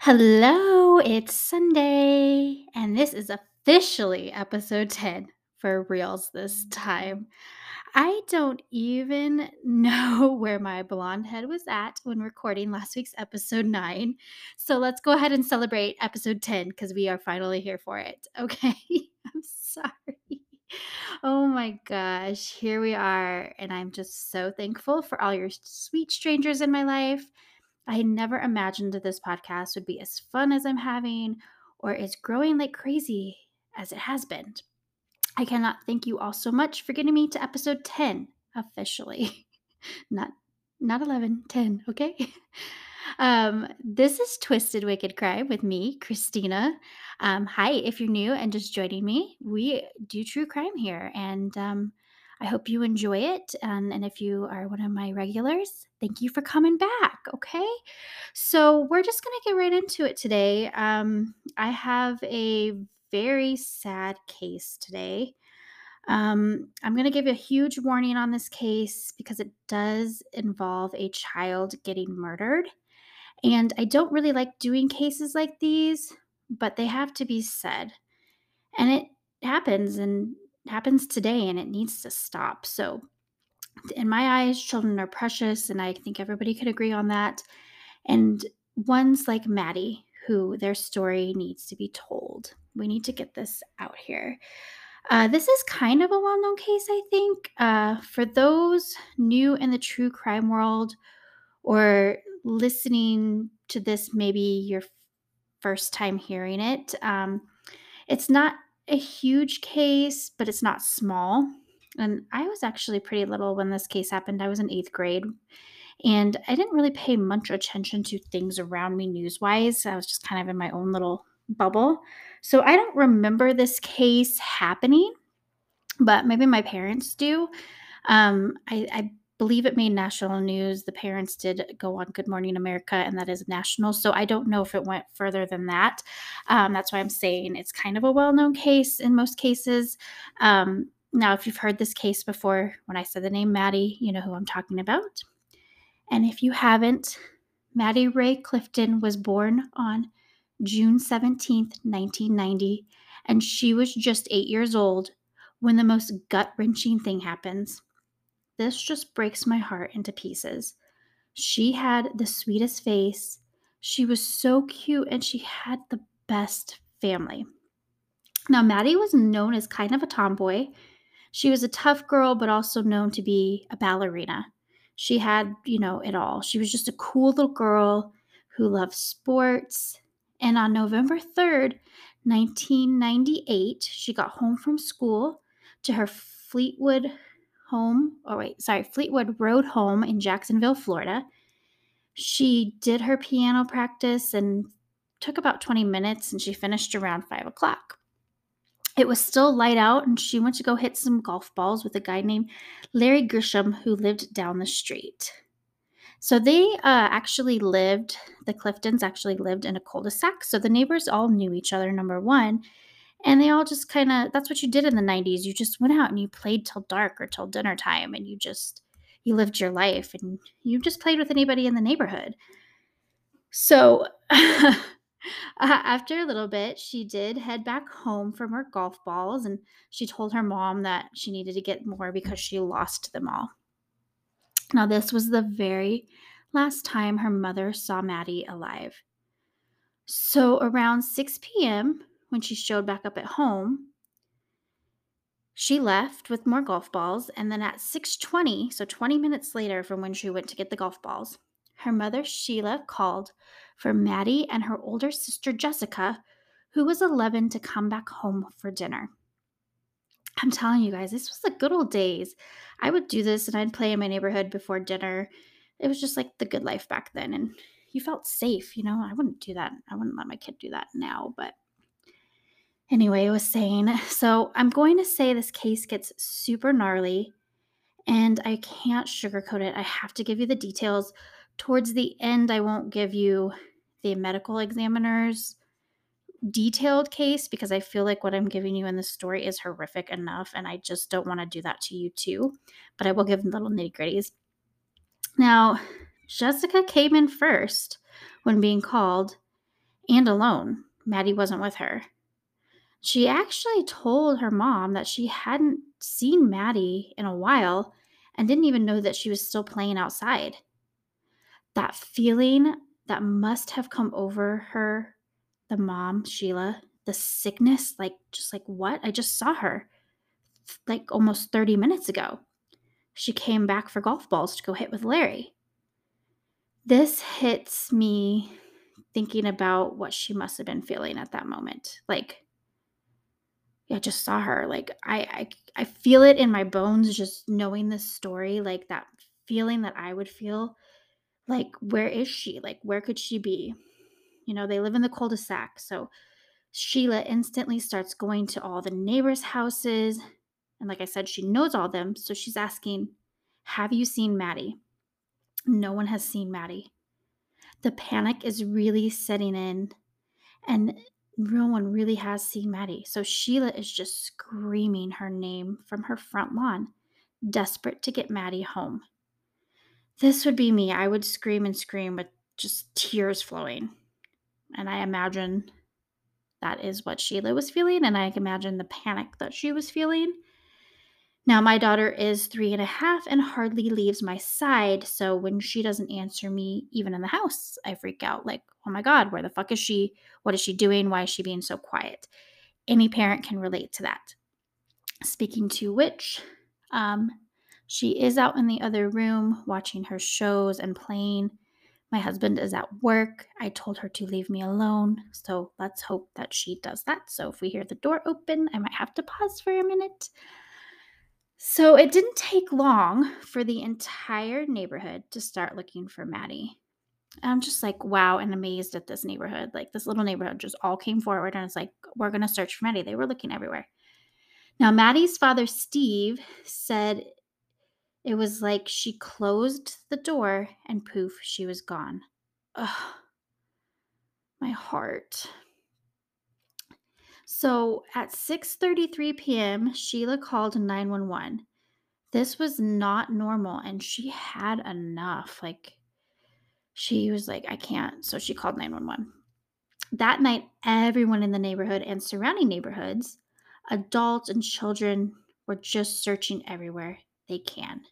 Hello, it's Sunday, and this is officially episode 10 for reals this time. I don't even know where my blonde head was at when recording last week's episode 9. So let's go ahead and celebrate episode 10 because we are finally here for it. Okay, I'm sorry. Oh my gosh, here we are, and I'm just so thankful for all your sweet strangers in my life I never imagined that this podcast would be as fun as I'm having or as growing like crazy as it has been. I cannot thank you all so much for getting me to episode 10 officially. not not 11, 10, okay? Um, this is Twisted Wicked Crime with me, Christina. Um, hi, if you're new and just joining me, we do true crime here, and um, I hope you enjoy it. And, and if you are one of my regulars, thank you for coming back. Okay. So we're just to get right into it today. Um, I have a very sad case today. Um, I'm going to give a huge warning on this case because it does involve a child getting murdered. And I don't really like doing cases like these, but they have to be said. And it happens, and happens today and it needs to stop. So, in my eyes, children are precious, and I think everybody could agree on that. And ones like Maddie, who their story needs to be told. We need to get this out here. Uh, this is kind of a well known case, I think. Uh, for those new in the true crime world or listening to this, maybe your first time hearing it, um, it's not a huge case, but it's not small. And I was actually pretty little when this case happened. I was in eighth grade. And I didn't really pay much attention to things around me news wise. I was just kind of in my own little bubble. So I don't remember this case happening, but maybe my parents do. Um, I, I believe it made national news. The parents did go on Good Morning America, and that is national. So I don't know if it went further than that. Um, that's why I'm saying it's kind of a well known case in most cases. Um, now, if you've heard this case before, when I said the name Maddie, you know who I'm talking about. And if you haven't, Maddie Rae Clifton was born on June 17th, 1990, and she was just eight years old when the most gut wrenching thing happens. This just breaks my heart into pieces. She had the sweetest face. She was so cute and she had the best family. Now, Maddie was known as kind of a tomboy. She was a tough girl, but also known to be a ballerina. She had, you know, it all. She was just a cool little girl who loved sports. And on November 3rd, 1998, she got home from school to her Fleetwood home, or wait, sorry, Fleetwood Road home in Jacksonville, Florida. She did her piano practice and took about 20 minutes and she finished around 5 o'clock. It was still light out and she went to go hit some golf balls with a guy named Larry Grisham who lived down the street. So they uh, actually lived, the Cliftons actually lived in a cul de sac. So the neighbors all knew each other, number one. And they all just kind of, that's what you did in the 90s. You just went out and you played till dark or till dinner time and you just, you lived your life and you just played with anybody in the neighborhood. So after a little bit, she did head back home from her golf balls and she told her mom that she needed to get more because she lost them all. Now, this was the very last time her mother saw Maddie alive. So around 6 p.m., when she showed back up at home, she left with more golf balls and then at 6:20, so 20 minutes later from when she went to get the golf balls, her mother Sheila called for Maddie and her older sister Jessica, who was 11 to come back home for dinner. I'm telling you guys, this was the good old days. I would do this and I'd play in my neighborhood before dinner. It was just like the good life back then and you felt safe, you know. I wouldn't do that. I wouldn't let my kid do that now, but Anyway, I was saying, so I'm going to say this case gets super gnarly and I can't sugarcoat it. I have to give you the details. Towards the end, I won't give you the medical examiner's detailed case because I feel like what I'm giving you in this story is horrific enough, and I just don't want to do that to you too. But I will give little nitty gritties. Now, Jessica came in first when being called and alone. Maddie wasn't with her. She actually told her mom that she hadn't seen Maddie in a while and didn't even know that she was still playing outside. That feeling that must have come over her, the mom, Sheila, the sickness, like, just like, what? I just saw her like almost 30 minutes ago. She came back for golf balls to go hit with Larry. This hits me thinking about what she must have been feeling at that moment. Like, I just saw her. Like I, I I feel it in my bones just knowing this story, like that feeling that I would feel like where is she? Like where could she be? You know, they live in the cul-de-sac. So Sheila instantly starts going to all the neighbors' houses. And like I said, she knows all them. So she's asking, Have you seen Maddie? No one has seen Maddie. The panic is really setting in. And no one really has seen Maddie. So Sheila is just screaming her name from her front lawn, desperate to get Maddie home. This would be me. I would scream and scream with just tears flowing. And I imagine that is what Sheila was feeling. And I imagine the panic that she was feeling. Now, my daughter is three and a half and hardly leaves my side. So when she doesn't answer me, even in the house, I freak out like, oh my God, where the fuck is she? What is she doing? Why is she being so quiet? Any parent can relate to that. Speaking to which, um, she is out in the other room watching her shows and playing. My husband is at work. I told her to leave me alone. So let's hope that she does that. So if we hear the door open, I might have to pause for a minute. So it didn't take long for the entire neighborhood to start looking for Maddie. I'm just like, wow, and amazed at this neighborhood. Like, this little neighborhood just all came forward and it's like, we're going to search for Maddie. They were looking everywhere. Now, Maddie's father, Steve, said it was like she closed the door and poof, she was gone. Ugh, my heart. So at 6:33 p.m., Sheila called 911. This was not normal and she had enough. Like she was like, I can't. So she called 911. That night, everyone in the neighborhood and surrounding neighborhoods, adults and children, were just searching everywhere they can.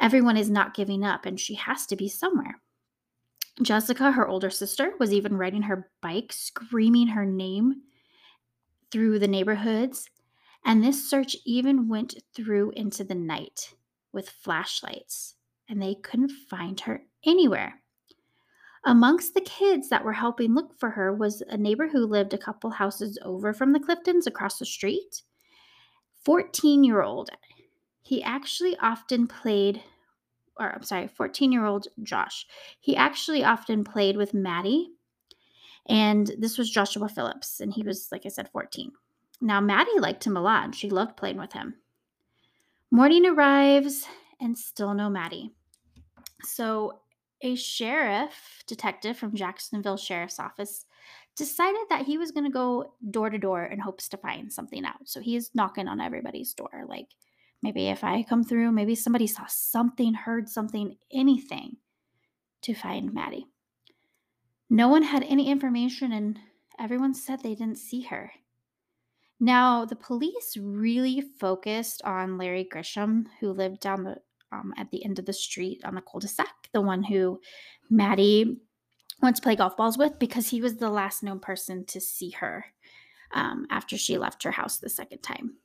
Everyone is not giving up, and she has to be somewhere. Jessica, her older sister, was even riding her bike, screaming her name through the neighborhoods. And this search even went through into the night with flashlights, and they couldn't find her anywhere. Amongst the kids that were helping look for her was a neighbor who lived a couple houses over from the Cliftons across the street. 14 year old. He actually often played, or I'm sorry, 14 year old Josh. He actually often played with Maddie. And this was Joshua Phillips, and he was, like I said, 14. Now, Maddie liked him a lot. She loved playing with him. Morning arrives, and still no Maddie. So a sheriff detective from Jacksonville Sheriff's Office decided that he was going to go door to door in hopes to find something out. So he's knocking on everybody's door. Like, maybe if I come through, maybe somebody saw something, heard something, anything to find Maddie. No one had any information, and everyone said they didn't see her. Now, the police really focused on Larry Grisham, who lived down the um, at the end of the street on the cul-de-sac, the one who Maddie went to play golf balls with, because he was the last known person to see her um, after she left her house the second time.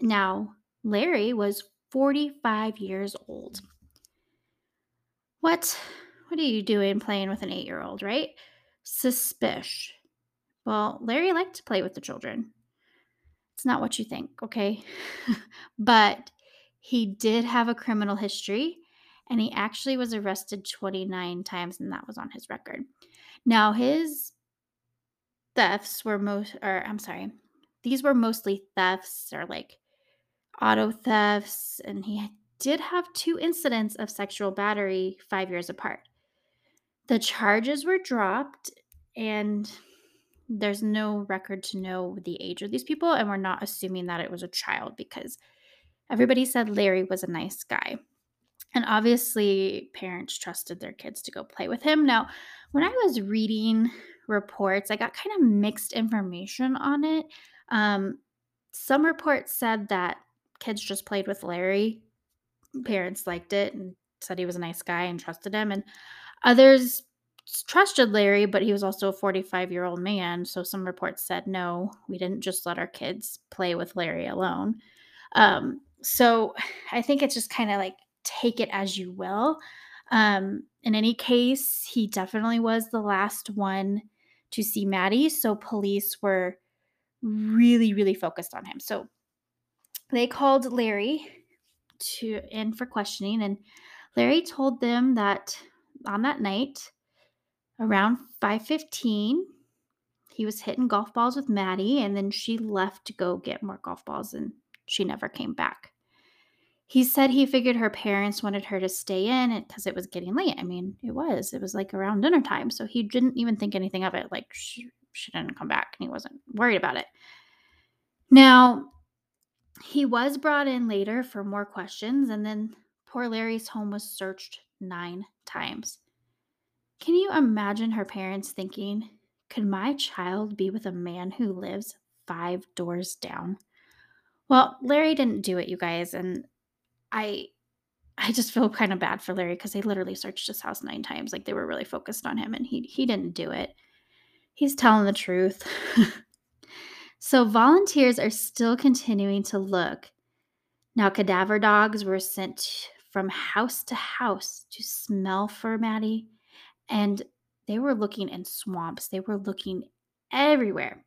Now, Larry was 45 years old. What? What are you doing playing with an eight year old, right? Suspicious. Well, Larry liked to play with the children. It's not what you think, okay? but he did have a criminal history and he actually was arrested 29 times and that was on his record. Now his thefts were most or I'm sorry, these were mostly thefts or like auto thefts and he did have two incidents of sexual battery 5 years apart. The charges were dropped and There's no record to know the age of these people, and we're not assuming that it was a child because everybody said Larry was a nice guy. And obviously, parents trusted their kids to go play with him. Now, when I was reading reports, I got kind of mixed information on it. Um, some reports said that kids just played with Larry. Parents liked it and said he was a nice guy and trusted him. And others trusted Larry, but he was also a 45 year old man. So some reports said, no, we didn't just let our kids play with Larry alone. Um, so I think it's just kind of like take it as you will. Um, in any case, he definitely was the last one to see Maddie. So police were really, really focused on him. So they called Larry to in for questioning, and Larry told them that on that night, around 5:15, he was hitting golf balls with Maddie, and then she left to go get more golf balls, and she never came back. He said he figured her parents wanted her to stay in because it was getting late. I mean, it was. It was like around dinner time. So he didn't even think anything of it. Like she, she didn't come back and he wasn't worried about it. Now, he was brought in later for more questions, and then poor Larry's home was searched nine times. Can you imagine her parents thinking, could my child be with a man who lives five doors down? Well, Larry didn't do it, you guys, and I I just feel kind of bad for Larry because they literally searched his house nine times. Like they were really focused on him and he he didn't do it. He's telling the truth. so volunteers are still continuing to look. Now cadaver dogs were sent from house to house to smell for Maddie. And they were looking in swamps. They were looking everywhere.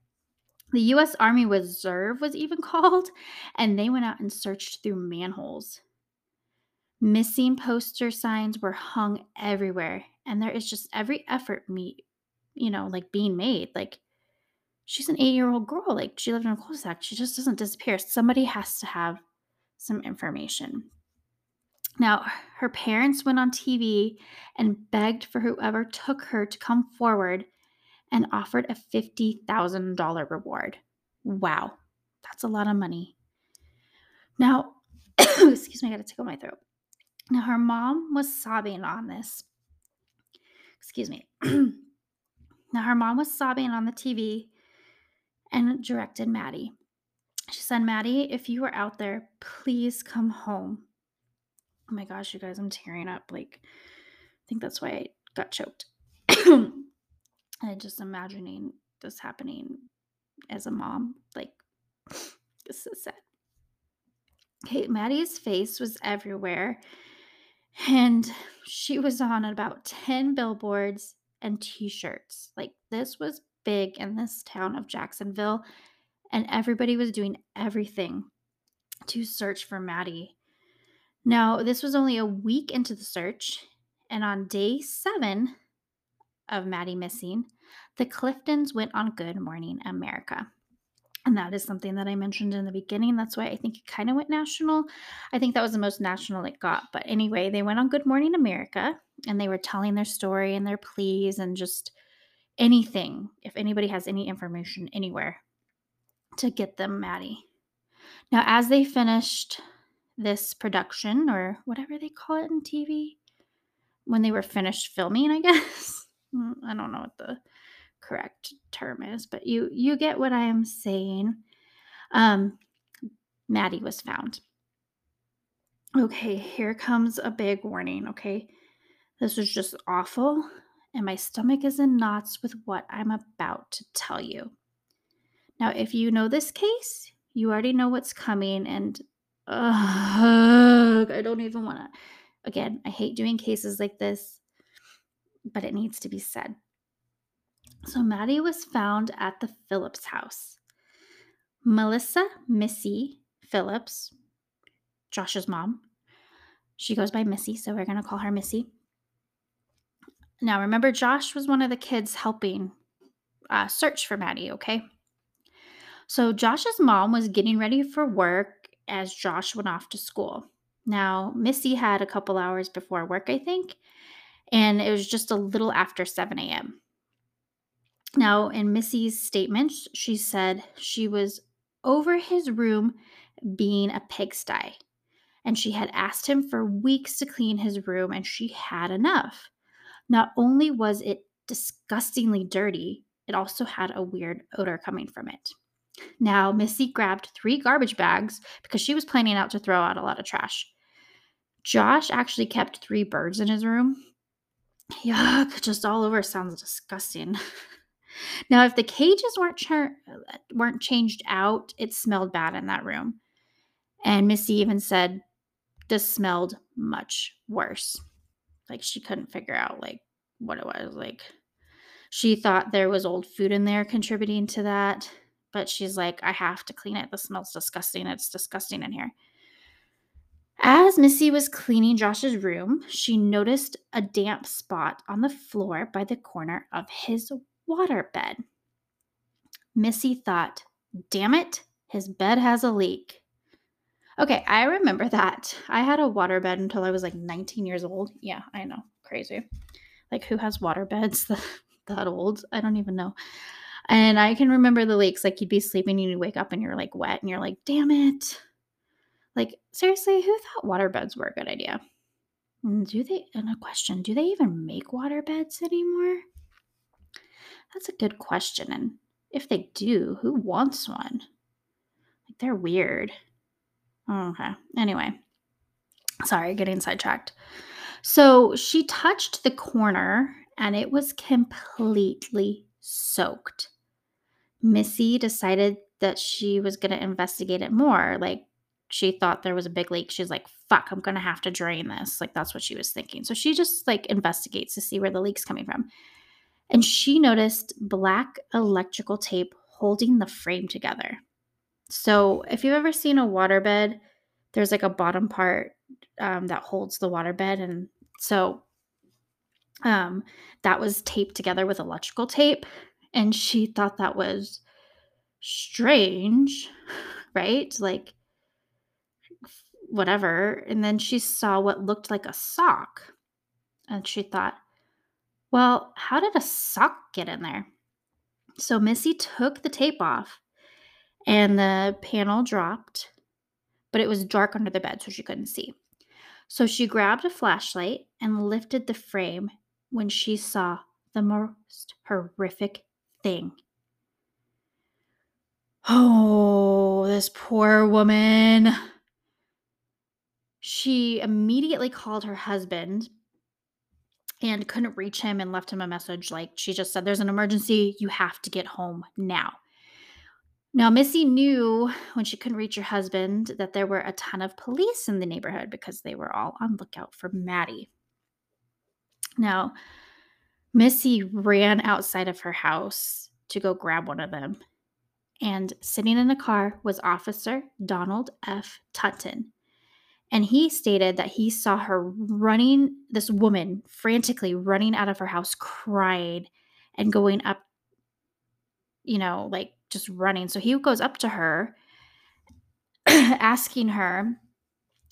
The US Army Reserve was even called, and they went out and searched through manholes. Missing poster signs were hung everywhere, and there is just every effort me, you know, like being made. Like she's an eight-year-old girl, like she lived in a cul-de-sac. She just doesn't disappear. Somebody has to have some information. Now, her parents went on TV and begged for whoever took her to come forward and offered a $50,000 reward. Wow, that's a lot of money. Now, excuse me, I gotta tickle my throat. Now, her mom was sobbing on this. Excuse me. now, her mom was sobbing on the TV and directed Maddie. She said, Maddie, if you are out there, please come home. Oh my gosh, you guys, I'm tearing up. Like, I think that's why I got choked. I just imagining this happening as a mom. Like, this is sad. Okay, Maddie's face was everywhere. And she was on about 10 billboards and t shirts. Like, this was big in this town of Jacksonville. And everybody was doing everything to search for Maddie. Now, this was only a week into the search. And on day seven of Maddie missing, the Cliftons went on Good Morning America. And that is something that I mentioned in the beginning. That's why I think it kind of went national. I think that was the most national it got. But anyway, they went on Good Morning America and they were telling their story and their pleas and just anything, if anybody has any information anywhere, to get them Maddie. Now, as they finished this production or whatever they call it in TV, when they were finished filming, I guess. Mm, I don't know what the correct term is, but you you get what I am saying. Um, Maddie was found. Okay, here comes a big warning. Okay, this was just awful, and my stomach is in knots with what I'm about to tell you. Now, if you know this case, you already know what's coming, and uh, I don't even want to. Again, I hate doing cases like this, but it needs to be said. So Maddie was found at the Phillips house. Melissa Missy Phillips, Josh's mom, she goes by Missy, so we're going to call her Missy. Now, remember, Josh was one of the kids helping uh, search for Maddie, okay? So, Josh's mom was getting ready for work as Josh went off to school. Now, Missy had a couple hours before work, I think, and it was just a little after 7 a.m. Now, in Missy's statement, she said she was over his room being a pigsty, and she had asked him for weeks to clean his room, and she had enough. Not only was it disgustingly dirty, it also had a weird odor coming from it. Now, Missy grabbed three garbage bags because she was planning out to throw out a lot of trash. Josh actually kept three birds in his room. Yuck, just all over sounds disgusting. now, if the cages weren't weren't changed out, it smelled bad in that room. And Missy even said this smelled much worse. Like she couldn't figure out like what it was. Like she thought there was old food in there contributing to that, but she's like, I have to clean it. This smells disgusting. It's disgusting in here. As Missy was cleaning Josh's room, she noticed a damp spot on the floor by the corner of his water bed. Missy thought, damn it, his bed has a leak. Okay, I remember that. I had a water bed until I was like 19 years old. Yeah, I know. Crazy. Like, who has water beds that, that old? I don't even know. And I can remember the leaks. Like, you'd be sleeping and you'd wake up and you're like wet and you're like, damn it. Like, seriously, who thought water beds were a good idea? Mm, do they, and a question, do they even make water beds anymore? That's a good question. And if they do, who wants one? Like, they're weird. Okay. Anyway, sorry, getting sidetracked. So she touched the corner and it was completely soaked. Missy decided that she was going to investigate it more. Like, she thought there was a big leak. She's like, fuck, I'm going to have to drain this. Like, that's what she was thinking. So she just like investigates to see where the leak's coming from. And she noticed black electrical tape holding the frame together. So if you've ever seen a waterbed, there's like a bottom part um, that holds the waterbed. And so um, that was taped together with electrical tape. And she thought that was strange, right? Like, whatever. And then she saw what looked like a sock. And she thought, well, how did a sock get in there? So Missy took the tape off and the panel dropped, but it was dark under the bed, so she couldn't see. So she grabbed a flashlight and lifted the frame when she saw the most horrific thing. Oh, this poor woman. She immediately called her husband and couldn't reach him and left him a message like she just said there's an emergency. You have to get home now. Now missy knew when she couldn't reach her husband that there were a ton of police in the neighborhood because they were all on lookout for maddie. Now missy ran outside of her house to go grab one of them and sitting in the car was officer donald f. Tutton and he stated that he saw her running, this woman frantically running out of her house, crying and going up, you know, like just running. So he goes up to her, asking her,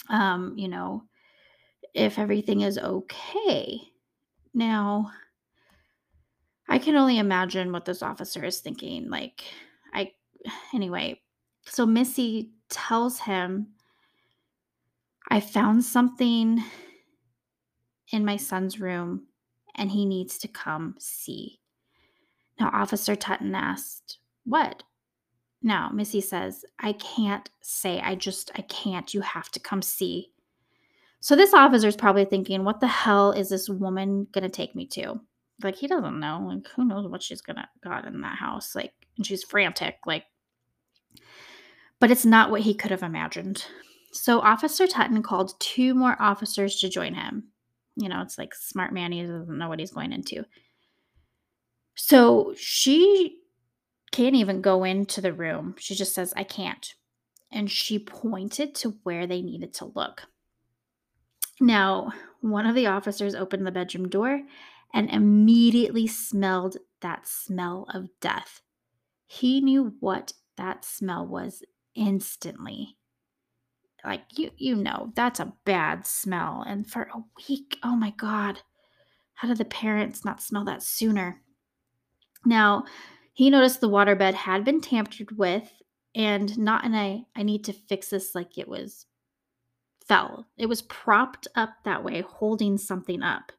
um, you know, if everything is okay. Now, I can only imagine what this officer is thinking. Like, I, anyway, so Missy tells him I found something in my son's room and he needs to come see. Now, Officer Tutton asked, What? Now, Missy says, I can't say. I just, I can't. You have to come see. So this officer is probably thinking, What the hell is this woman going to take me to? Like, he doesn't know. Like, who knows what she's going to got in that house? Like, and she's frantic. Like, but it's not what he could have imagined. So Officer Tutton called two more officers to join him. You know, it's like smart man, he doesn't know what he's going into. So she can't even go into the room. She just says, I can't. And she pointed to where they needed to look. Now, one of the officers opened the bedroom door and immediately smelled that smell of death. He knew what that smell was instantly like you you know that's a bad smell and for a week oh my god how did the parents not smell that sooner Now, he noticed the waterbed had been tampered with and not in a I need to fix this like it was fell. It was propped up that way, holding something up.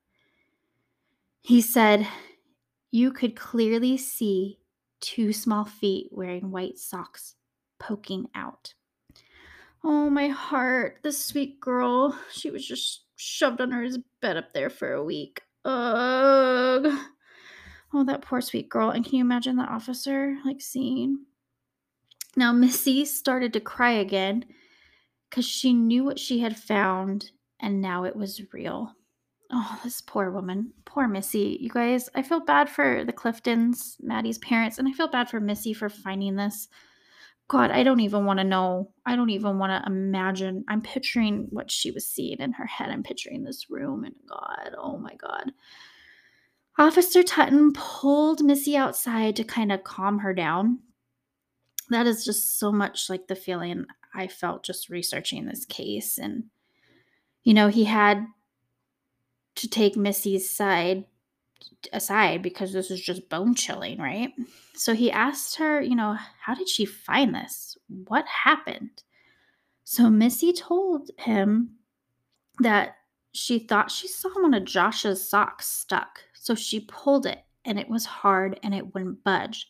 He said, You could clearly see two small feet wearing white socks poking out. Oh, my heart. This sweet girl. She was just shoved under his bed up there for a week. Ugh. Oh, that poor sweet girl. And can you imagine the officer like seeing? Now, Missy started to cry again because she knew what she had found and now it was real. Oh, this poor woman. Poor Missy. You guys, I feel bad for the Cliftons, Maddie's parents, and I feel bad for Missy for finding this. God, I don't even want to know. I don't even want to imagine. I'm picturing what she was seeing in her head. I'm picturing this room, and God, oh my God. Officer Tutton pulled Missy outside to kind of calm her down. That is just so much like the feeling I felt just researching this case. And, you know, he had to take Missy's side aside because this is just bone chilling, right? So he asked her, you know, how did she find this? What happened? So Missy told him that she thought she saw one of Josh's socks stuck. So she pulled it and it was hard and it wouldn't budge.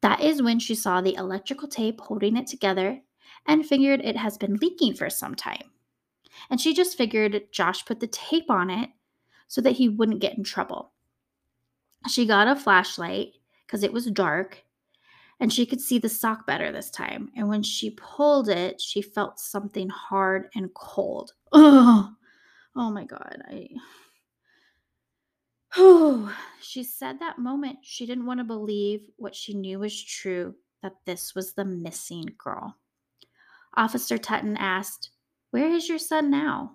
That is when she saw the electrical tape holding it together and figured it has been leaking for some time. And she just figured Josh put the tape on it so that he wouldn't get in trouble. She got a flashlight because it was dark and she could see the sock better this time. And when she pulled it, she felt something hard and cold. Oh, oh my God. I. Oh, she said that moment she didn't want to believe what she knew was true that this was the missing girl. Officer Tutton asked, Where is your son now?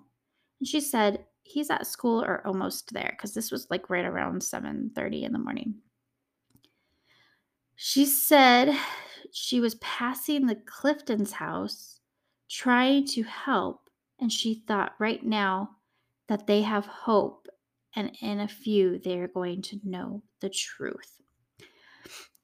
And she said, He's at school or almost there, because this was like right around 7:30 in the morning. She said she was passing the Clifton's house trying to help, and she thought right now that they have hope, and in a few they are going to know the truth.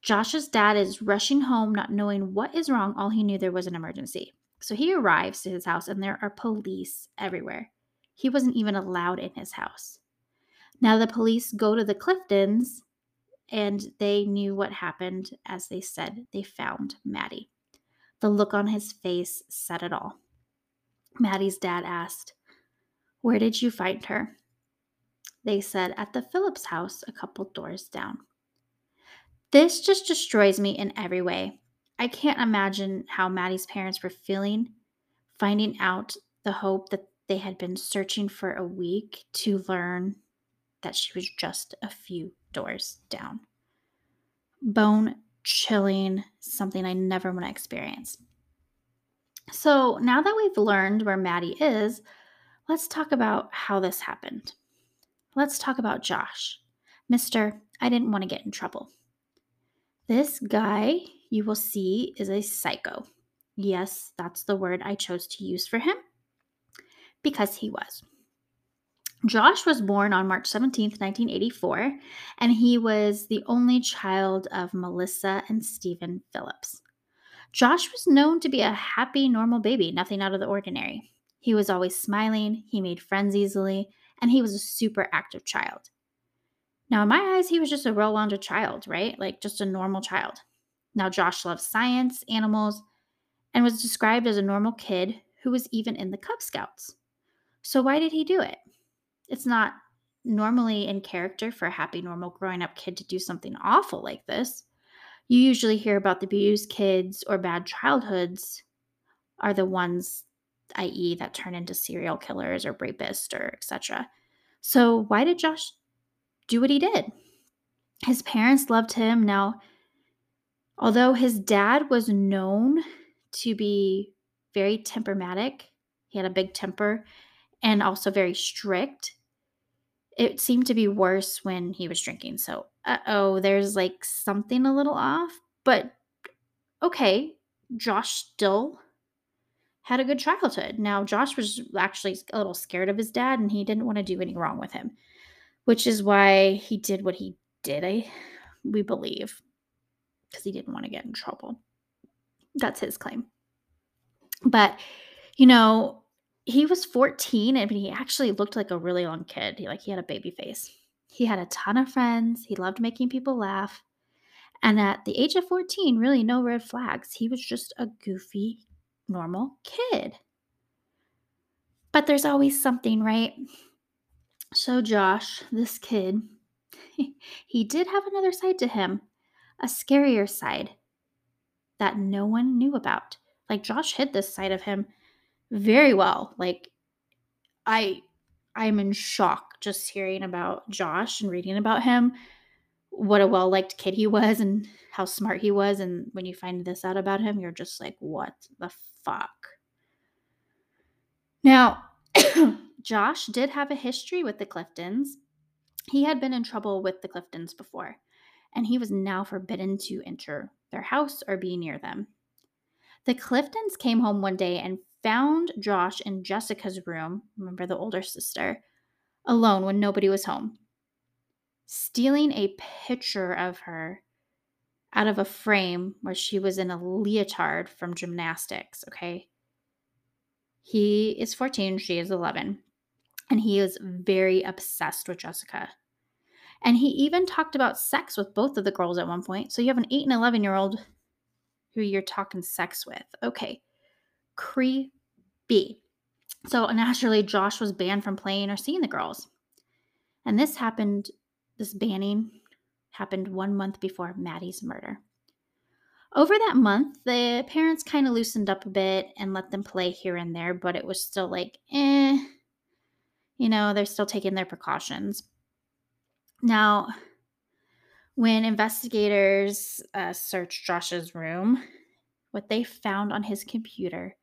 Josh's dad is rushing home, not knowing what is wrong. All he knew there was an emergency. So he arrives to his house, and there are police everywhere. He wasn't even allowed in his house. Now the police go to the Cliftons and they knew what happened as they said they found Maddie. The look on his face said it all. Maddie's dad asked, Where did you find her? They said, At the Phillips house, a couple doors down. This just destroys me in every way. I can't imagine how Maddie's parents were feeling finding out the hope that they had been searching for a week to learn that she was just a few doors down. Bone chilling, something I never want to experience. So now that we've learned where Maddie is, let's talk about how this happened. Let's talk about Josh. Mister, I didn't want to get in trouble. This guy you will see is a psycho. Yes, that's the word I chose to use for him because he was. Josh was born on March 17, 1984, and he was the only child of Melissa and Stephen Phillips. Josh was known to be a happy, normal baby, nothing out of the ordinary. He was always smiling, he made friends easily, and he was a super active child. Now, in my eyes, he was just a well rounded child, right? Like just a normal child. Now, Josh loved science, animals, and was described as a normal kid who was even in the Cub Scouts. So, why did he do it? It's not normally in character for a happy, normal, growing up kid to do something awful like this. You usually hear about the abused kids or bad childhoods are the ones, i.e., that turn into serial killers or rapists or etc. So, why did Josh do what he did? His parents loved him. Now, although his dad was known to be very temperamental, he had a big temper and also very strict. It seemed to be worse when he was drinking. So, uh oh, there's like something a little off. But okay, Josh still had a good childhood. Now, Josh was actually a little scared of his dad and he didn't want to do any wrong with him, which is why he did what he did. I we believe, because he didn't want to get in trouble. That's his claim. But, you know, he was 14 and he actually looked like a really young kid. He, like he had a baby face. He had a ton of friends. He loved making people laugh. And at the age of 14, really no red flags. He was just a goofy, normal kid. But there's always something, right? So, Josh, this kid, he did have another side to him, a scarier side that no one knew about. Like, Josh hid this side of him very well. Like, I. I'm in shock just hearing about Josh and reading about him. What a well liked kid he was and how smart he was. And when you find this out about him, you're just like, what the fuck? Now, Josh did have a history with the Cliftons. He had been in trouble with the Cliftons before, and he was now forbidden to enter their house or be near them. The Cliftons came home one day and found Josh in Jessica's room, remember the older sister, alone when nobody was home, stealing a picture of her out of a frame where she was in a leotard from gymnastics, okay? He is 14, she is 11 and he is very obsessed with Jessica. And he even talked about sex with both of the girls at one point. So you have an 8 and 11 year old who you're talking sex with. Okay. Creepy. So naturally, Josh was banned from playing or seeing the girls. And this happened, this banning happened one month before Maddie's murder. Over that month, the parents kind of loosened up a bit and let them play here and there, but it was still like, eh, you know, they're still taking their precautions. Now, when investigators uh, searched Josh's room, what they found on his computer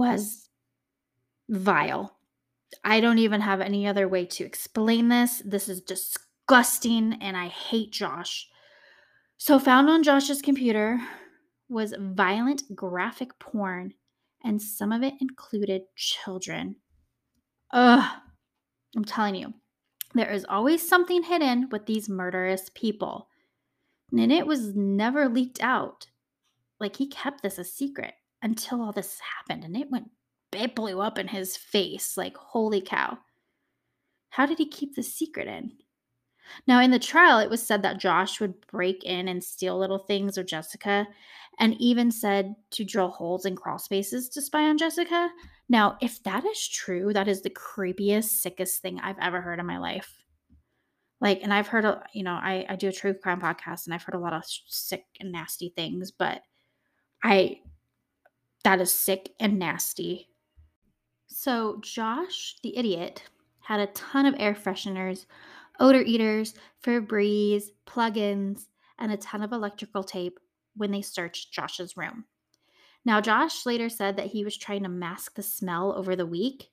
was vile. I don't even have any other way to explain this. This is disgusting and I hate Josh. So, found on Josh's computer was violent graphic porn, and some of it included children. Ugh. I'm telling you, there is always something hidden with these murderous people. And it was never leaked out. Like he kept this a secret until all this happened and it went it blew up in his face like holy cow. How did he keep the secret in? Now, in the trial, it was said that Josh would break in and steal little things of Jessica, and even said to drill holes in crawl spaces to spy on Jessica. Now, if that is true, that is the creepiest, sickest thing I've ever heard in my life. Like, and I've heard, a, you know, I, I do a true crime podcast and I've heard a lot of sick and nasty things, but I, that is sick and nasty. So, Josh, the idiot, had a ton of air fresheners odor eaters, Febreze, plugins, and a ton of electrical tape when they searched Josh's room. Now, Josh later said that he was trying to mask the smell over the week,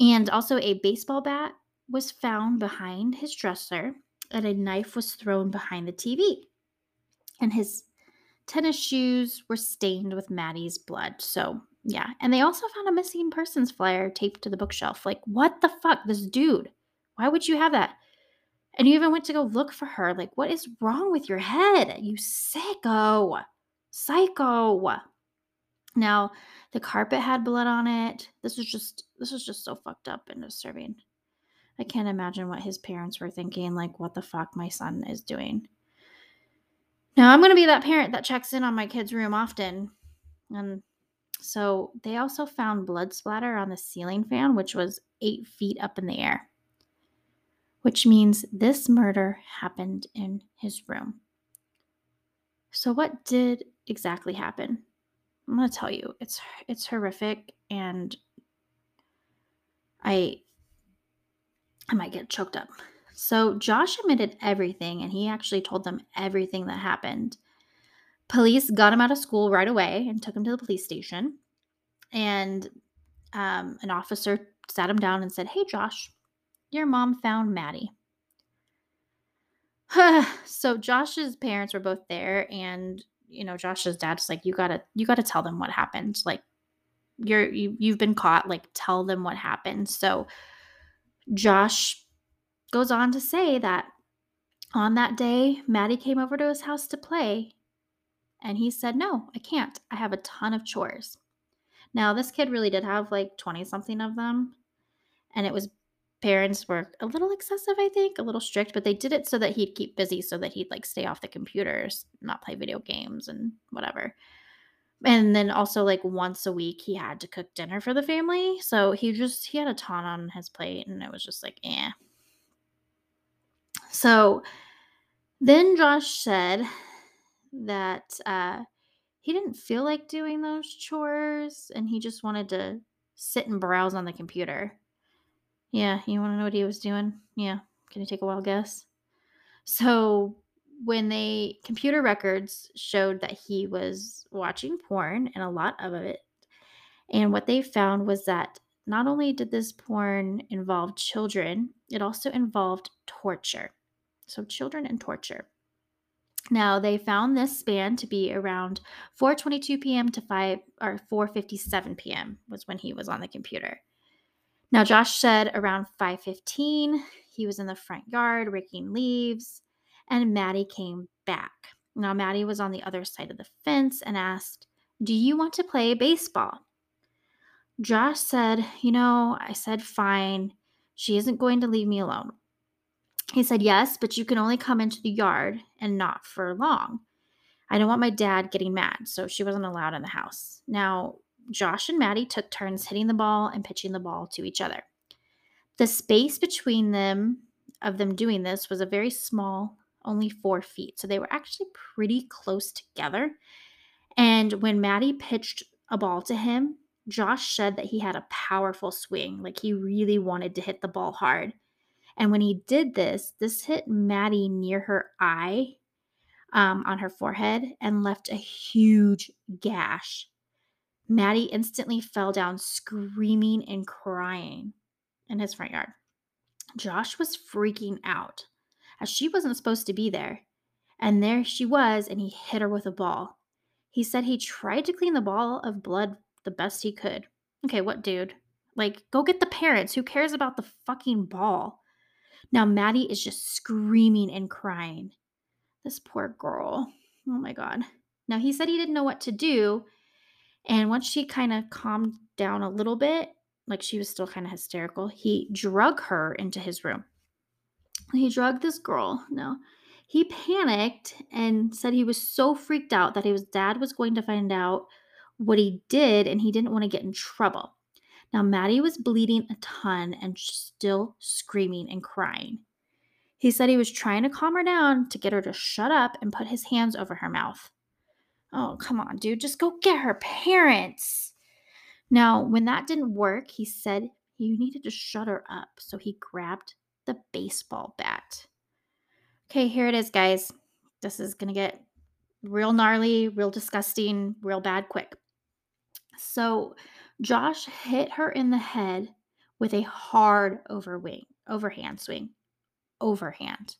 and also a baseball bat was found behind his dresser, and a knife was thrown behind the TV. And his tennis shoes were stained with Maddie's blood. So, yeah. And they also found a missing persons flyer taped to the bookshelf. Like, what the fuck? This dude. Why would you have that? And you even went to go look for her. Like, what is wrong with your head? You sicko. Psycho. Now, the carpet had blood on it. This was just this was just so fucked up and disturbing. I can't imagine what his parents were thinking, like, what the fuck my son is doing. Now, I'm going to be that parent that checks in on my kid's room often. And so they also found blood splatter on the ceiling fan, which was eight feet up in the air which means this murder happened in his room. So what did exactly happen? I'm going to tell you. It's it's horrific and I I might get choked up. So Josh admitted everything and he actually told them everything that happened. Police got him out of school right away and took him to the police station. And um, an officer sat him down and said, Hey, Josh, your mom found Maddie. so Josh's parents were both there and you know Josh's dad's like you got to you got to tell them what happened. Like you're you, you've been caught, like tell them what happened. So Josh goes on to say that On that day, Maddie came over to his house to play, and he said, No, I can't. I have a ton of chores. Now, this kid really did have like 20 something of them, and it was parents were a little excessive, I think, a little strict, but they did it so that he'd keep busy, so that he'd like stay off the computers, not play video games and whatever. And then also like once a week he had to cook dinner for the family. So he just he had a ton on his plate and it was just like, eh. So then Josh said that uh he didn't feel like doing those chores and he just wanted to sit and browse on the computer. Yeah, you want to know what he was doing? Yeah. Can you take a wild guess? So when they computer records showed that he was watching porn and a lot of it and what they found was that not only did this porn involve children it also involved torture so children and torture now they found this span to be around 4:22 p.m. to 5 or 4:57 p.m. was when he was on the computer. Now Josh said around 5:15 he was in the front yard raking leaves and Maddie came back. Now Maddie was on the other side of the fence and asked, "Do you want to play baseball?" Josh said, "You know, I said fine. She isn't going to leave me alone." He said, Yes, but you can only come into the yard and not for long. I don't want my dad getting mad, so she wasn't allowed in the house. Now, Josh and Maddie took turns hitting the ball and pitching the ball to each other. The space between them, of them doing this, was a very small, only four feet. So they were actually pretty close together. And when Maddie pitched a ball to him, Josh said that he had a powerful swing. Like he really wanted to hit the ball hard. And when he did this, this hit Maddie near her eye um, on her forehead and left a huge gash. Maddie instantly fell down screaming and crying in his front yard. Josh was freaking out as she wasn't supposed to be there. And there she was, and he hit her with a ball. He said he tried to clean the ball of blood the best he could. Okay, what dude? Like, go get the parents. Who cares about the fucking ball? Now, Maddie is just screaming and crying. This poor girl. Oh my God. Now, he said he didn't know what to do. And once she kind of calmed down a little bit, like she was still kind of hysterical, he drug her into his room. He drugged this girl. No. He panicked and said he was so freaked out that his dad was going to find out what he did and he didn't want to get in trouble. Now, Maddie was bleeding a ton and still screaming and crying. He said he was trying to calm her down to get her to shut up and put his hands over her mouth. Oh, come on, dude, just go get her parents. Now, when that didn't work, he said he needed to shut her up, so he grabbed the baseball bat. Okay, here it is, guys. This is going to get real gnarly, real disgusting, real bad quick. So, Josh hit her in the head with a hard overwing, overhand swing. Overhand.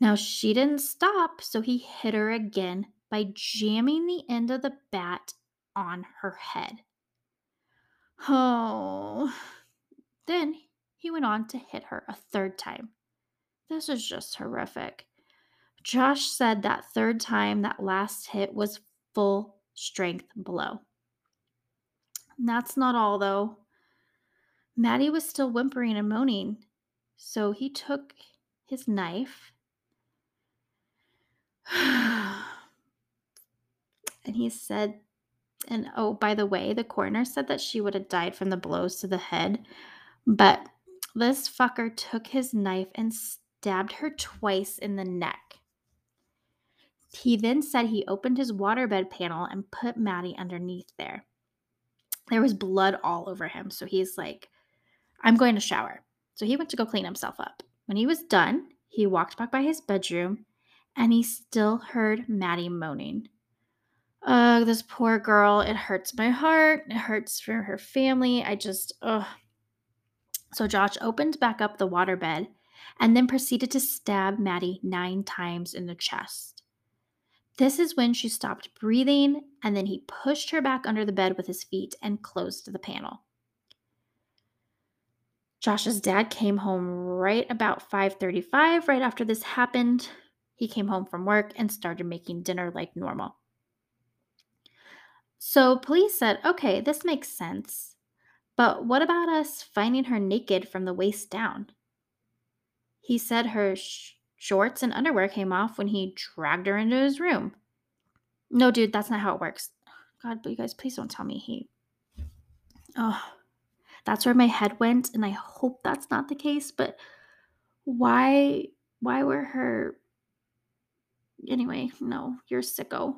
Now she didn't stop, so he hit her again by jamming the end of the bat on her head. Oh. Then he went on to hit her a third time. This is just horrific. Josh said that third time, that last hit was full strength blow. That's not all, though. Maddie was still whimpering and moaning, so he took his knife and he said, and oh, by the way, the coroner said that she would have died from the blows to the head, but this fucker took his knife and stabbed her twice in the neck. He then said he opened his waterbed panel and put Maddie underneath there there was blood all over him. So he's like, I'm going to shower. So he went to go clean himself up. When he was done, he walked back by his bedroom and he still heard Maddie moaning. Ugh, this poor girl. It hurts my heart. It hurts for her family. I just, ugh. So Josh opened back up the waterbed and then proceeded to stab Maddie nine times in the chest. This is when she stopped breathing, and then he pushed her back under the bed with his feet and closed the panel. Josh's dad came home right about 5:35 right after this happened. He came home from work and started making dinner like normal. So police said, "Okay, this makes sense. But what about us finding her naked from the waist down?" He said her sh- shorts and underwear came off when he dragged her into his room. No, dude, that's not how it works. God, but you guys, please don't tell me he. Oh, that's where my head went, and I hope that's not the case. But why? Why were her? Anyway, no, you're sicko.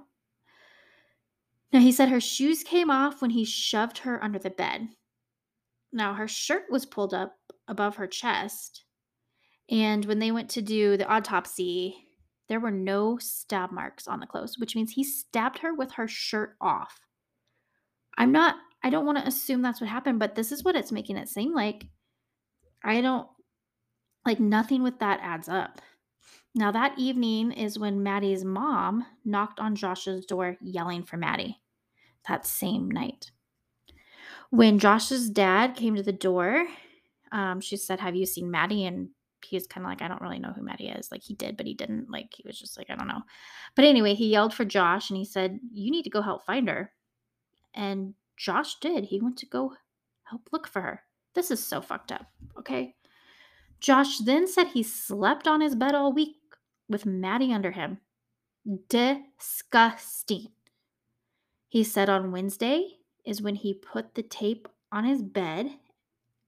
Now he said her shoes came off when he shoved her under the bed. Now her shirt was pulled up above her chest, and when they went to do the autopsy, there were no stab marks on the clothes, which means he stabbed her with her shirt off. I'm not, I don't want to assume that's what happened, but this is what it's making it seem like. I don't, like, nothing with that adds up. Now, that evening is when Maddie's mom knocked on Josh's door yelling for Maddie that same night. When Josh's dad came to the door, um, she said, Have you seen Maddie? And he was kind of like, I don't really know who Maddie is. Like he did, but he didn't. Like he was just like, I don't know. But anyway, he yelled for Josh and he said, You need to go help find her. And Josh did. He went to go help look for her. This is so fucked up. Okay. Josh then said he slept on his bed all week with Maddie under him. Disgusting. He said on Wednesday is when he put the tape on his bed,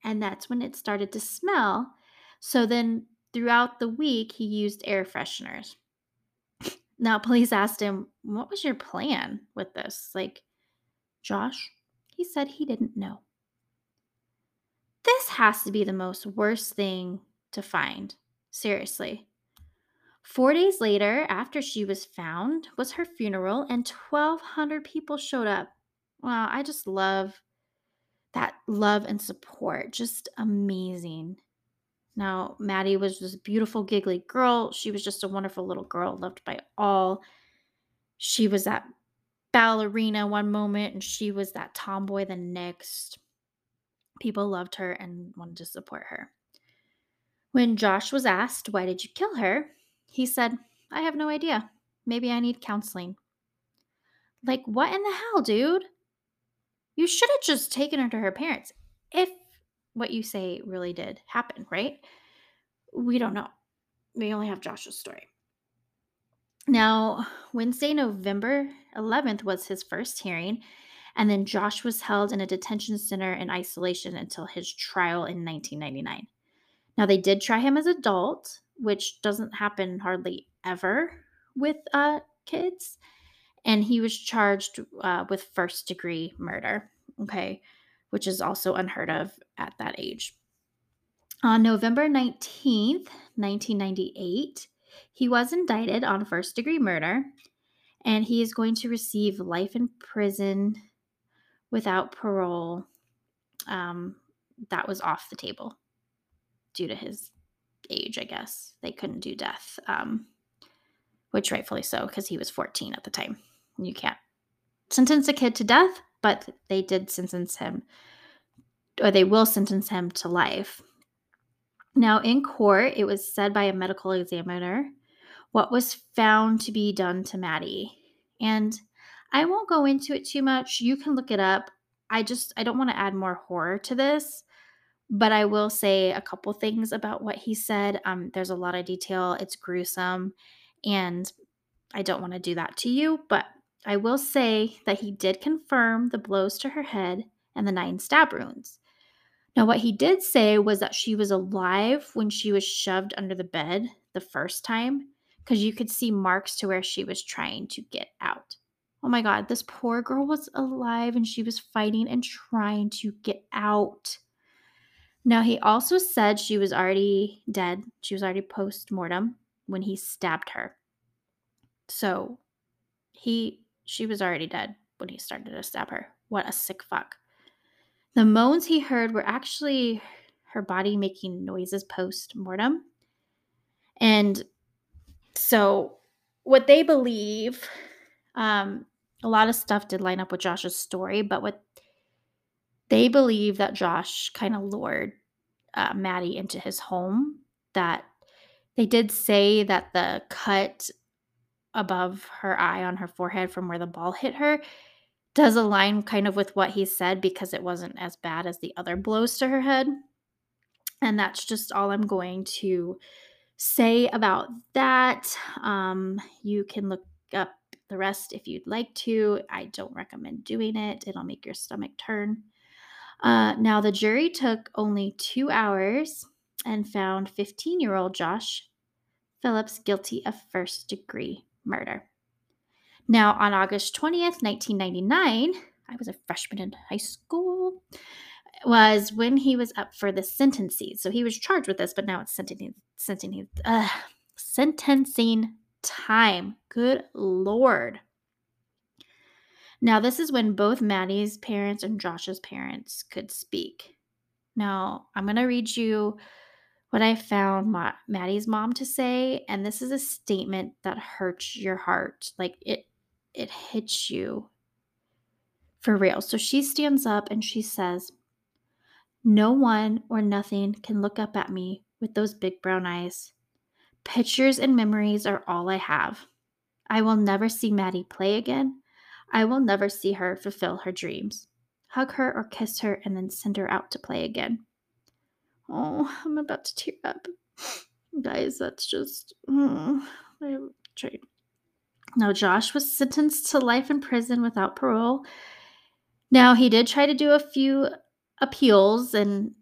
and that's when it started to smell. So then throughout the week, he used air fresheners. Now, police asked him, What was your plan with this? Like, Josh, he said he didn't know. This has to be the most worst thing to find. Seriously. Four days later, after she was found, was her funeral, and 1,200 people showed up. Wow, I just love that love and support. Just amazing. Now, Maddie was this beautiful, giggly girl. She was just a wonderful little girl, loved by all. She was that ballerina one moment, and she was that tomboy the next. People loved her and wanted to support her. When Josh was asked, Why did you kill her? he said, I have no idea. Maybe I need counseling. Like, what in the hell, dude? You should have just taken her to her parents if what you say really did happen, right? We don't know. We only have Josh's story. Now, Wednesday, November 11th was his first hearing, and then Josh was held in a detention center in isolation until his trial in 1999. Now, they did try him as adult, which doesn't happen hardly ever with uh, kids, and he was charged uh, with first degree murder, okay, which is also unheard of at that age. On November 19th, 1998, he was indicted on first degree murder and he is going to receive life in prison without parole. Um, that was off the table due to his age, I guess. They couldn't do death, um, which rightfully so, because he was 14 at the time. You can't sentence a kid to death, but they did sentence him, or they will sentence him to life. Now, in court, it was said by a medical examiner what was found to be done to Maddie. And I won't go into it too much. You can look it up. I just I don't want to add more horror to this, but I will say a couple things about what he said. Um, there's a lot of detail. It's gruesome, and I don't want to do that to you. But I will say that he did confirm the blows to her head and the nine stab wounds. Now, what he did say was that she was alive when she was shoved under the bed the first time because you could see marks to where she was trying to get out. Oh my God, this poor girl was alive and she was fighting and trying to get out. Now, he also said she was already dead. She was already post mortem when he stabbed her. So, he, she was already dead when he started to stab her. What a sick fuck. The moans he heard were actually her body making noises post mortem. And so, what they believe, um, a lot of stuff did line up with Josh's story, but what they believe that Josh kind of lured uh, Maddie into his home. That they did say that the cut above her eye on her forehead from where the ball hit her does align kind of with what he said because it wasn't as bad as the other blows to her head. And that's just all I'm going to say about that. Um, you can look up the rest if you'd like to. I don't recommend doing it, it'll make your stomach turn. Uh, now, the jury took only two hours and found 15 year old Josh Phillips guilty of first degree murder. Now, on August 20th, 1999, I was a freshman in high school, was when he was up for the sentencing. So he was charged with this, but now it's sentencing, sentencing, sentencing time. Good Lord. Now, this is when both Maddie's parents and Josh's parents could speak. Now, I'm going to read you what I found Ma- Maddie's mom to say, and this is a statement that hurts your heart. Like it it hits you for real. So she stands up and she says, "No one or nothing can look up at me with those big brown eyes. Pictures and memories are all I have. I will never see Maddie play again. I will never see her fulfill her dreams. Hug her or kiss her and then send her out to play again." Oh, I'm about to tear up. Guys, that's just. Mm, I tried. Now, Josh was sentenced to life in prison without parole. Now, he did try to do a few appeals, and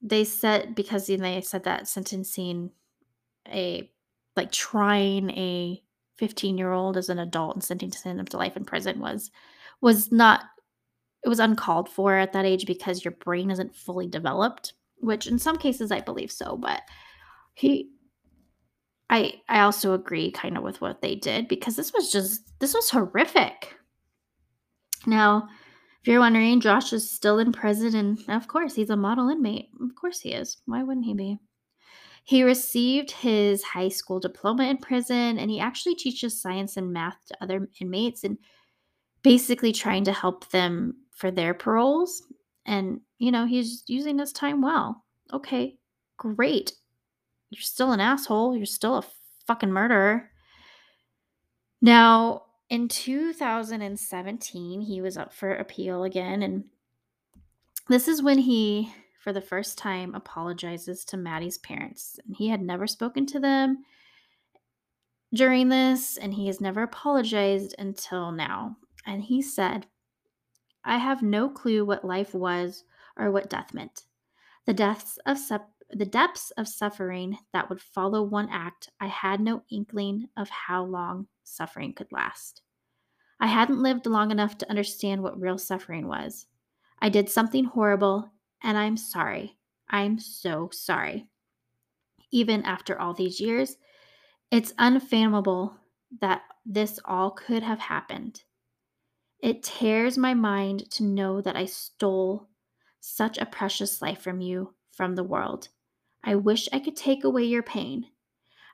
they said because they said that sentencing a like trying a 15 year old as an adult and sentencing them to life in prison was was not it was uncalled for at that age because your brain isn't fully developed which in some cases I believe so, but he I I also agree kind of with what they did because this was just this was horrific. Now, if you're wondering, Josh is still in prison and of course he's a model inmate. Of course he is. Why wouldn't he be? He received his high school diploma in prison and he actually teaches science and math to other inmates and basically trying to help them for their paroles and, you know, he's using his time well. Okay, great. You're still an asshole. You're still a fucking murderer. Now, in 2017, he was up for appeal again. And this is when he, for the first time, apologizes to Maddie's parents. And he had never spoken to them during this, and he has never apologized until now. And he said, I have no clue what life was or what death meant. The depths of the depths of suffering that would follow one act, I had no inkling of how long suffering could last. I hadn't lived long enough to understand what real suffering was. I did something horrible, and I'm sorry. I'm so sorry. Even after all these years, it's unfathomable that this all could have happened. It tears my mind to know that I stole such a precious life from you, from the world. I wish I could take away your pain.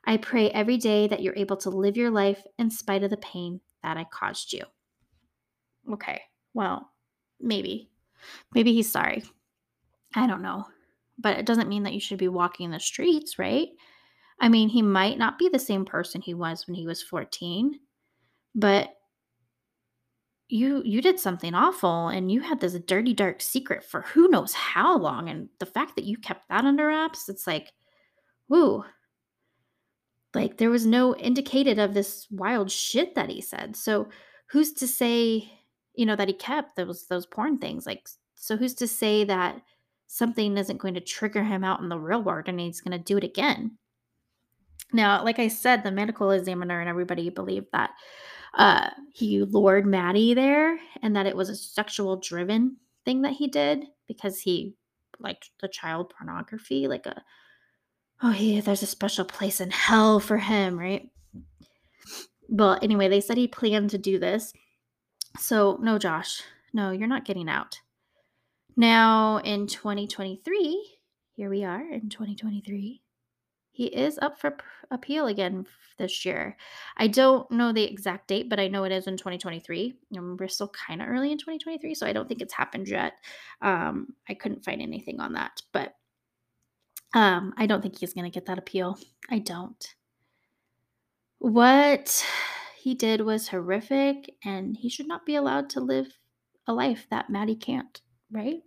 I pray every day that you're able to live your life in spite of the pain that I caused you. Okay, well, maybe. Maybe he's sorry. I don't know. But it doesn't mean that you should be walking the streets, right? I mean, he might not be the same person he was when he was 14, but you you did something awful and you had this dirty dark secret for who knows how long and the fact that you kept that under wraps it's like whoo like there was no indicated of this wild shit that he said. So who's to say you know that he kept those those porn things? Like so who's to say that something isn't going to trigger him out in the real world and he's going to do it again? Now like i said the medical examiner and everybody believed that uh, he lured Maddie there and that it was a sexual driven thing that he did because he liked the child pornography, like a, oh, yeah, there's a special place in hell for him, right? But anyway, they said he planned to do this. So, no, Josh, no, you're not getting out. Now, in 2023, here we are in 2023 he is up for appeal again this year. I don't know the exact date, but I know it is in 2023. And we're still kind of early in 2023, so I don't think it's happened yet. Um, I couldn't find anything on that, but Um, I don't think he's going to get that appeal. I don't. What he did was horrific, and he should not be allowed to live a life that Maddie can't, right?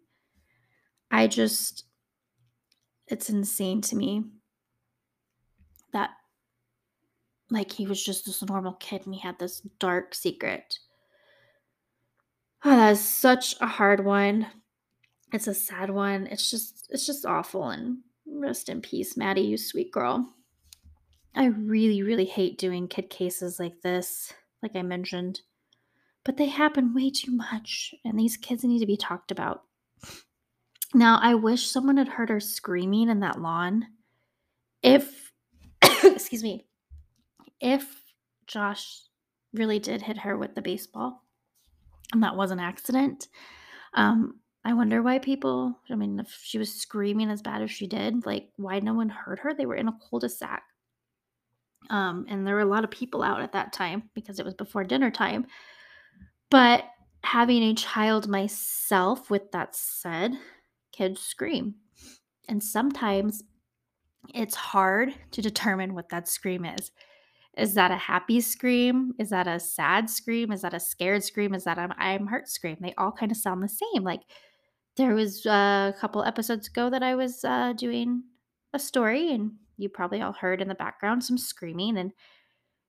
I just, it's insane to me that, like, he was just this normal kid and he had this dark secret. Oh, that is such a hard one. It's a sad one. It's just, it's just awful. And rest in peace, Maddie, you sweet girl. I really, really hate doing kid cases like this, like I mentioned, but they happen way too much, and these kids need to be talked about. Now, I wish someone had heard her screaming in that lawn. If, excuse me, if Josh really did hit her with the baseball and that was an accident, um, I wonder why people, I mean, if she was screaming as bad as she did, like, why no one heard her? They were in a cul de sac. Um, and there were a lot of people out at that time because it was before dinner time. But having a child myself, with that said, kids scream. And sometimes it's hard to determine what that scream is. Is that a happy scream? Is that a sad scream? Is that a scared scream? Is that an I'm hurt scream? They all kind of sound the same. Like there was a couple episodes ago that I was uh, doing a story, and you probably all heard in the background some screaming, and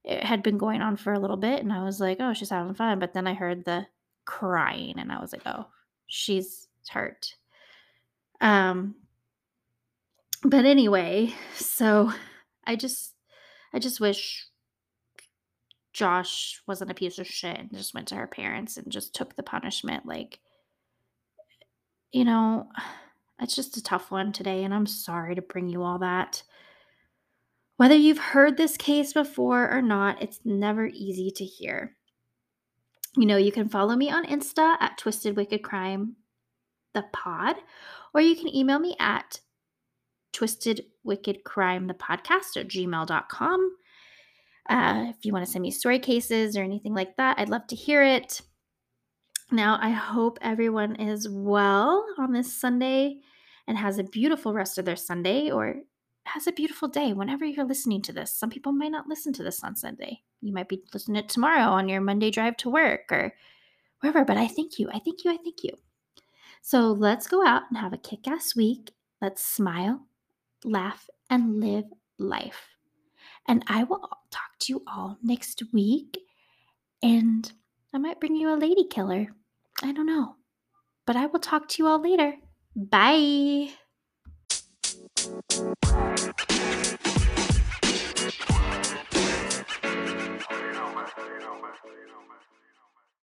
it had been going on for a little bit. And I was like, oh, she's having fun. But then I heard the crying, and I was like, oh, she's hurt. Um, but anyway, so I just, I just wish Josh wasn't a piece of shit and just went to her parents and just took the punishment. Like, you know, it's just a tough one today, and I'm sorry to bring you all that. Whether you've heard this case before or not, it's never easy to hear. You know, you can follow me on Insta at Twisted Wicked Crime, the pod, or you can email me at Twisted Wicked Crime, the podcast at gmail.com. Uh, if you want to send me story cases or anything like that, I'd love to hear it. Now, I hope everyone is well on this Sunday and has a beautiful rest of their Sunday or has a beautiful day whenever you're listening to this. Some people might not listen to this on Sunday. You might be listening to it tomorrow on your Monday drive to work or wherever, but I thank you. I thank you. I thank you. So let's go out and have a kick ass week. Let's smile, laugh, and live life. And I will talk to you all next week. And I might bring you a lady killer. I don't know. But I will talk to you all later. Bye.